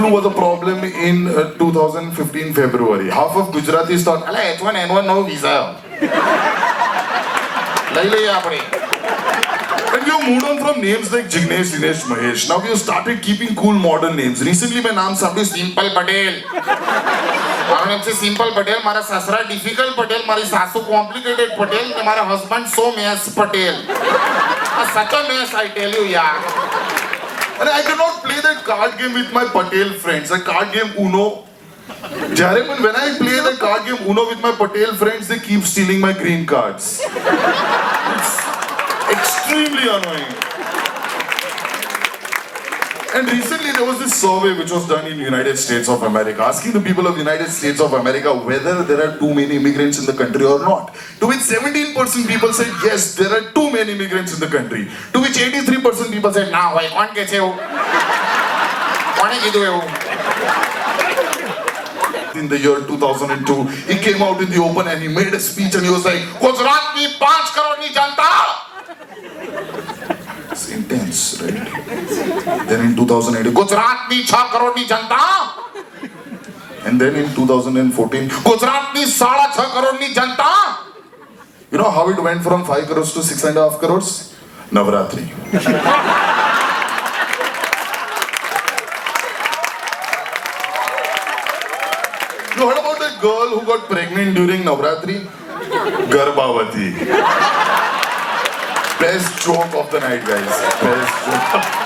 flu was a problem in uh, 2015 February. Half of Gujaratis thought, "Ala, H1N1 no visa. લઈ લઈએ આપણે And we have moved on from names like Jignesh, Dinesh, Mahesh. Now we have started keeping cool modern names. Recently, my name સાંભળ્યું simple Patel મારું નામ છે simple Patel મારા સસરા difficult Patel મારી સાસુ કોમ્પ્લિકેટેડ પટેલ ને મારા હસબન્ડ સો મેસ પટેલ આ સચ અ મેસ આઈ ટેલ યુ યાર And I cannot play that card game with my Patel friends. The card game Uno. જ્યારે પણ when I play the card game Uno with my Patel friends, they keep stealing my green cards. It's extremely annoying. and recently there was this survey which was done in United States of America asking the people of United States of America whether there are too many immigrants in the country or not. To which 17% people said yes, there are too many immigrants in the country. To which 83% people said no, why can't get you? In the year 2002, he came out in the open and he made a speech and he was like, Gujarat ki 5 crore ni janta intense right then in 2008 Gujarat की 6 करोड़ की जनता and then in 2014 Gujarat की 6.5 करोड़ की जनता you know how it went from 5 crore to 6 and half crore Navratri you heard about the girl who गर्भावती Best joke of the night, guys. Best joke.